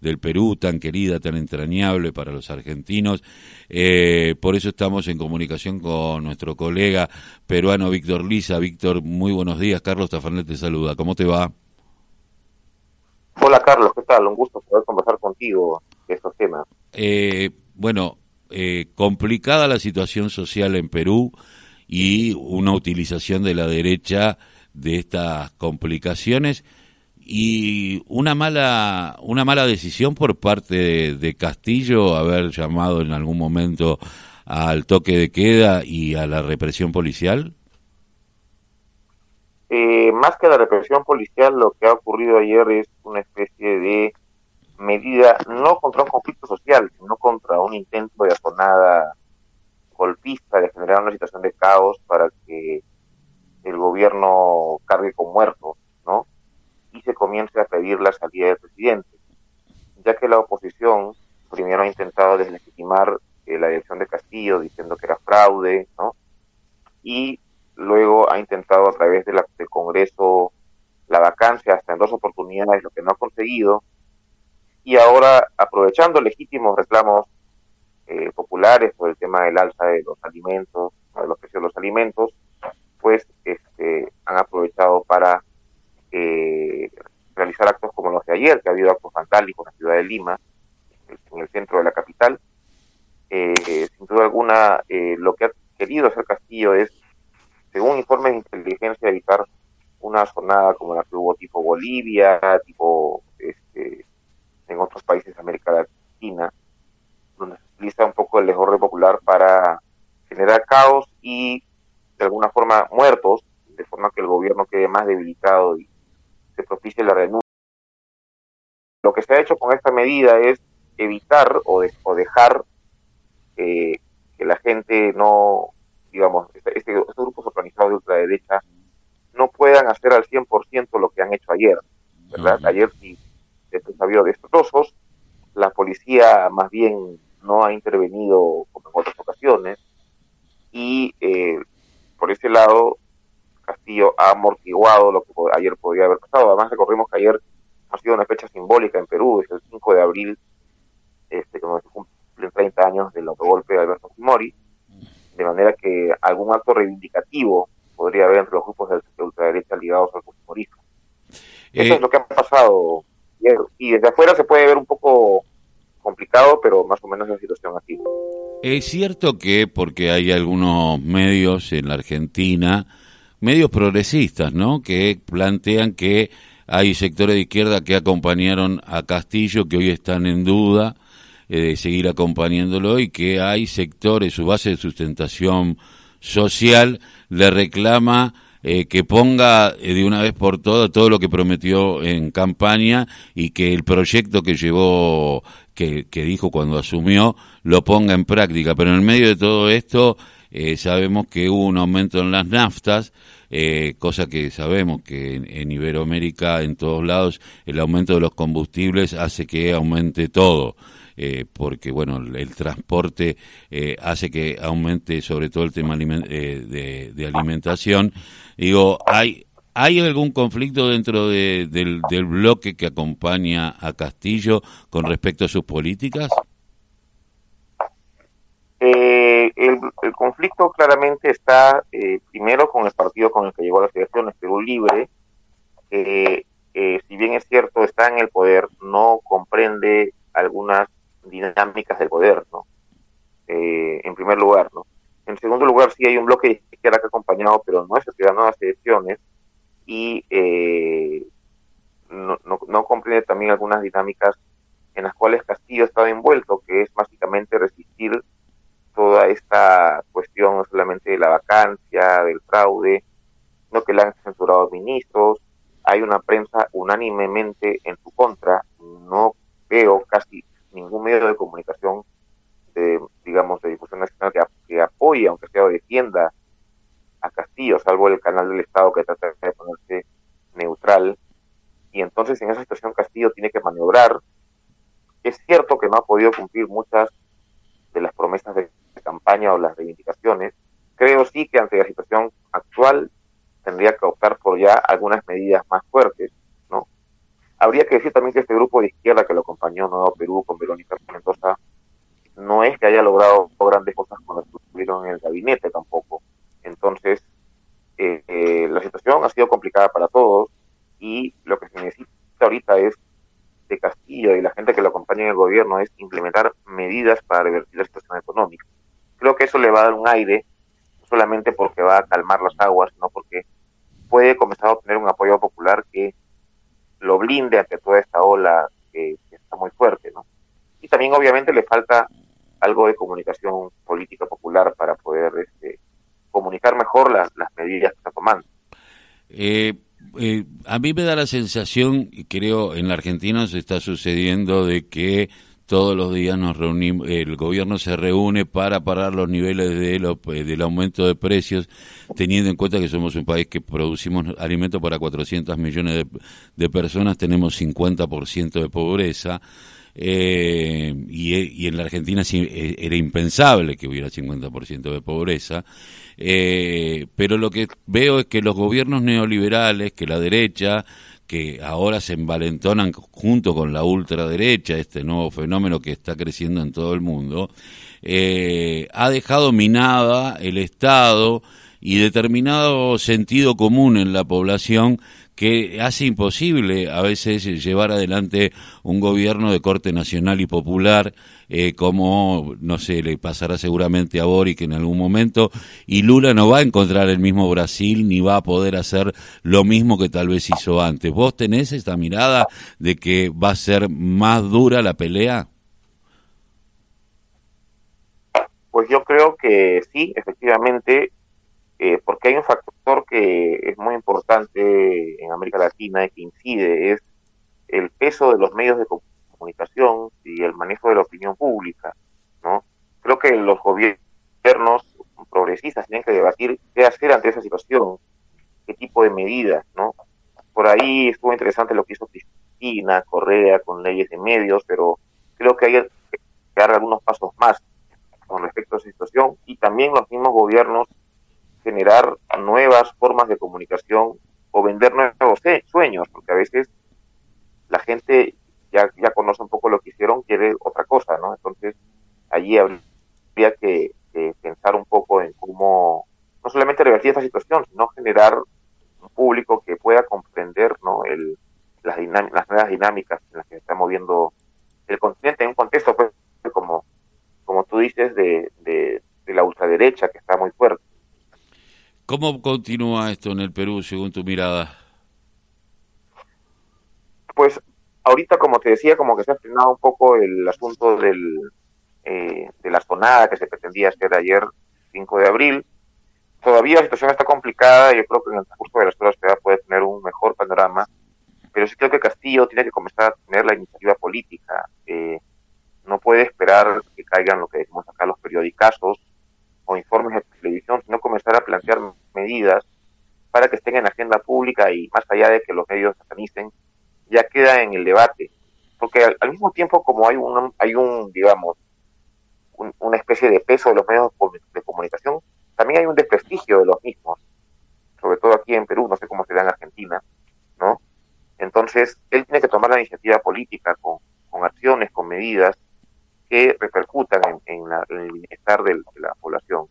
del Perú, tan querida, tan entrañable para los argentinos. Eh, por eso estamos en comunicación con nuestro colega peruano Víctor Lisa. Víctor, muy buenos días. Carlos Tafarnet te saluda. ¿Cómo te va? Hola Carlos, ¿qué tal? Un gusto poder conversar contigo de estos temas. Eh, bueno, eh, complicada la situación social en Perú y una utilización de la derecha de estas complicaciones y una mala una mala decisión por parte de, Castillo haber llamado en algún momento al toque de queda y a la represión policial eh, más que la represión policial lo que ha ocurrido ayer es una especie de medida no contra un conflicto social sino contra un intento de asonada golpista de generar una situación de caos para que el gobierno cargue con muertos. Y se comience a pedir la salida del presidente, ya que la oposición primero ha intentado deslegitimar eh, la elección de Castillo diciendo que era fraude, ¿no? Y luego ha intentado a través la, del Congreso la vacancia hasta en dos oportunidades, lo que no ha conseguido, y ahora aprovechando legítimos reclamos eh, populares por el tema del alza de los alimentos, de los precios de los alimentos, pues este, han aprovechado para eh, realizar actos como los de ayer, que ha habido actos vandálicos en la ciudad de Lima, en el centro de la capital. Eh, sin duda alguna, lo que ha querido hacer Castillo es, según informes de inteligencia, evitar una jornada como la que hubo tipo Bolivia, tipo este, en otros países de América Latina, donde se utiliza un poco el desorden popular para generar caos y de alguna forma muertos, de forma que el gobierno quede más debilitado y se propicie la renuncia. Lo que se ha hecho con esta medida es evitar o, dejar eh, que la gente no, digamos, este, este, estos grupos organizados de ultraderecha no puedan hacer al 100% lo que han hecho ayer, ¿verdad? Ayer sí se de destrozos, la policía más bien no ha intervenido como en otras ocasiones y eh, por ese lado Castillo ha amortiguado lo que ayer podría haber pasado. Además recordemos que ayer ha sido una fecha simbólica en Perú, es el 5 de abril, este, cuando se cumplen 30 años del autogolpe de Alberto Fujimori, de manera que algún acto reivindicativo podría haber entre los grupos de ultraderecha ligados al fujimorismo. Eso es eh, lo que ha pasado y desde afuera se puede ver un poco complicado, pero más o menos la situación así. Es cierto que, porque hay algunos medios en la Argentina, medios progresistas, ¿no?, que plantean que hay sectores de izquierda que acompañaron a Castillo, que hoy están en duda eh, de seguir acompañándolo, y que hay sectores, su base de sustentación social, le reclama eh, que ponga eh, de una vez por todas todo lo que prometió en campaña y que el proyecto que llevó, que, que dijo cuando asumió, lo ponga en práctica. Pero en el medio de todo esto eh, sabemos que hubo un aumento en las naftas, cosa que sabemos que en, Iberoamérica, en todos lados, el aumento de los combustibles hace que aumente todo. Eh, porque bueno, el, transporte eh, hace que aumente sobre todo el tema eh, de, alimentación. Digo, ¿hay, ¿hay algún conflicto dentro del, del bloque que acompaña a Castillo con respecto a sus políticas? El, conflicto claramente está primero con el partido con el que llegó a las elecciones, Perú Libre, eh, si bien es cierto, está en el poder, no comprende algunas dinámicas del poder, ¿no? Eh, en primer lugar, ¿no? En segundo lugar, sí hay un bloque de izquierda que ha acompañado, pero no es el que ganó las elecciones y eh, no, no, comprende también algunas dinámicas en las cuales Castillo estaba envuelto, que es básicamente resistir toda esta cuestión no solamente de la vacancia, del fraude, no que le han censurado ministros, hay una prensa unánimemente en su contra, no veo casi ningún medio de comunicación, de, digamos, de difusión nacional que, que apoye, aunque sea o defienda a Castillo, salvo el canal del Estado que trata de ponerse neutral. Y entonces en esa situación Castillo tiene que maniobrar. Es cierto que no ha podido cumplir muchas de las promesas de campaña o las reivindicaciones. Creo sí que ante la situación actual tendría que optar por ya algunas medidas más fuertes, ¿no? Habría que decir también que este grupo de izquierda que lo acompañó Nuevo Perú con Verónica Mendoza no es que haya logrado grandes cosas cuando estuvieron en el gabinete tampoco. Entonces, eh, eh, la situación ha sido complicada para todos y lo que se necesita ahorita es de Castillo y la gente que lo acompaña en el gobierno es implementar medidas para revertir la situación económica. Creo que eso le va a dar un aire, no solamente porque va a calmar las aguas, sino porque puede comenzar a obtener un apoyo popular que lo blinde ante toda esta ola que, está muy fuerte, ¿no? Y también obviamente le falta algo de comunicación política popular para poder este, comunicar mejor las, medidas que está tomando. Eh, eh, a mí me da la sensación, y creo en la Argentina se está sucediendo, de que todos los días nos reunimos, el gobierno se reúne para parar los niveles de eh, del aumento de precios, teniendo en cuenta que somos un país que producimos alimentos para 400 millones de, personas, tenemos 50% de pobreza. Eh, y, en la Argentina eh, era impensable que hubiera 50% de pobreza, eh, pero lo que veo es que los gobiernos neoliberales, que la derecha, que ahora se envalentonan junto con la ultraderecha, este nuevo fenómeno que está creciendo en todo el mundo, ha dejado minada el Estado y determinado sentido común en la población que hace imposible a veces llevar adelante un gobierno de corte nacional y popular, eh, como, no sé, le pasará seguramente a Boric en algún momento, y Lula no va a encontrar el mismo Brasil ni va a poder hacer lo mismo que tal vez hizo antes. ¿Vos tenés esta mirada de que va a ser más dura la pelea? Pues yo creo que sí, efectivamente, eh, porque hay un factor que es muy importante en América Latina y que incide, es el peso de los medios de comunicación y el manejo de la opinión pública, ¿no? Creo que los gobiernos progresistas tienen que debatir qué hacer ante esa situación, qué tipo de medidas, ¿no? Por ahí estuvo interesante lo que hizo Cristina Correa con leyes de medios, pero creo que hay que dar algunos pasos más con respecto a esa situación y también los mismos gobiernos generar nuevas formas de comunicación o vender nuevos sueños, porque a veces la gente ya, ya conoce un poco lo que hicieron, quiere otra cosa, ¿no? Entonces, allí habría que, pensar un poco en cómo no solamente revertir esta situación, sino generar un público que pueda comprender ¿no? el, las, las nuevas dinámicas en las que se está moviendo el continente en un contexto, pues, como, como tú dices, de, de la ultraderecha que está muy fuerte. ¿Cómo continúa esto en el Perú, según tu mirada? Pues ahorita, como te decía, como que se ha frenado un poco el asunto del, eh, de la sonada que se pretendía hacer ayer, 5 de abril. Todavía la situación está complicada, yo creo que en el transcurso de las horas puede tener un mejor panorama, pero sí creo que Castillo tiene que comenzar a tener la iniciativa política. Eh, no puede esperar que caigan lo que decimos acá los periodicazos o informes de televisión, sino comenzar a plantear medidas para que estén en la agenda pública y más allá de que los medios satanicen, ya queda en el debate. Porque al, mismo tiempo como hay un, hay un digamos, una especie de peso de los medios de comunicación, también hay un desprestigio de los mismos, sobre todo aquí en Perú, no sé cómo será en Argentina, ¿no? Entonces, él tiene que tomar la iniciativa política con, con acciones, con medidas que repercutan en, el bienestar de, la población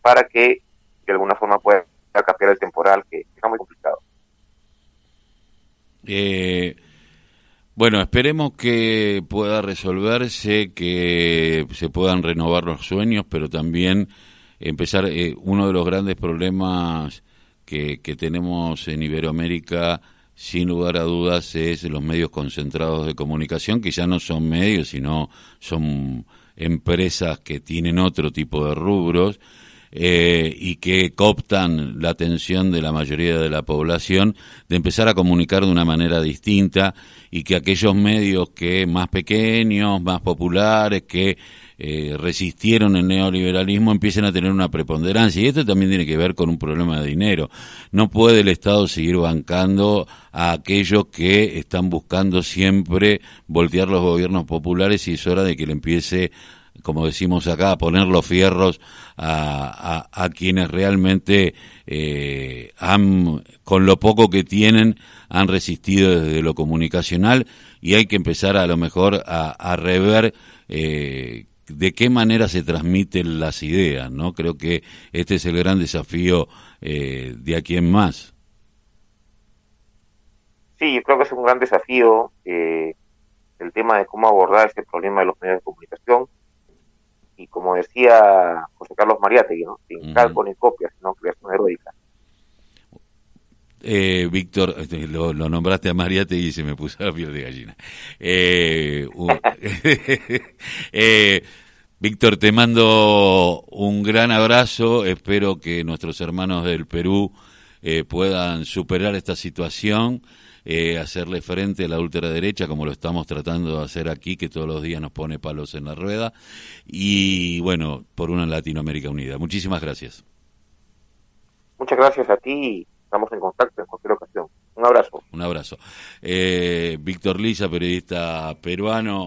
para que de alguna forma pueda cambiar el temporal que, está muy complicado. Eh, bueno, esperemos que pueda resolverse, que se puedan renovar los sueños, pero también empezar eh, uno de los grandes problemas que, que tenemos en Iberoamérica sin lugar a dudas es los medios concentrados de comunicación, que ya no son medios, sino son empresas que tienen otro tipo de rubros eh, y que cooptan la atención de la mayoría de la población de empezar a comunicar de una manera distinta y que aquellos medios que más pequeños, más populares, que eh, resistieron el neoliberalismo empiecen a tener una preponderancia. Y esto también tiene que ver con un problema de dinero. No puede el Estado seguir bancando a aquellos que están buscando siempre voltear los gobiernos populares y es hora de que le empiece como decimos acá, poner los fierros a, a, quienes realmente eh, han, con lo poco que tienen, han resistido desde lo comunicacional y hay que empezar a lo mejor a, a rever eh, de qué manera se transmiten las ideas, ¿no? Creo que este es el gran desafío eh, de aquí en más. Sí, yo creo que es un gran desafío eh, el tema de cómo abordar este problema de los medios de comunicación. Y como decía José Carlos Mariátegui, ¿no? sin calco ni copias, sino creación heroica. Eh, Víctor, este, lo, nombraste a Mariátegui y se me puso la piel de gallina. Eh, eh, Víctor, te mando un gran abrazo. Espero que nuestros hermanos del Perú eh, puedan superar esta situación eh, hacerle frente a la ultraderecha como lo estamos tratando de hacer aquí, que todos los días nos pone palos en la rueda, y bueno, por una Latinoamérica unida. Muchísimas gracias. Muchas gracias a ti estamos en contacto en cualquier ocasión. Un abrazo. Un abrazo. Eh, Víctor Lisa, periodista peruano.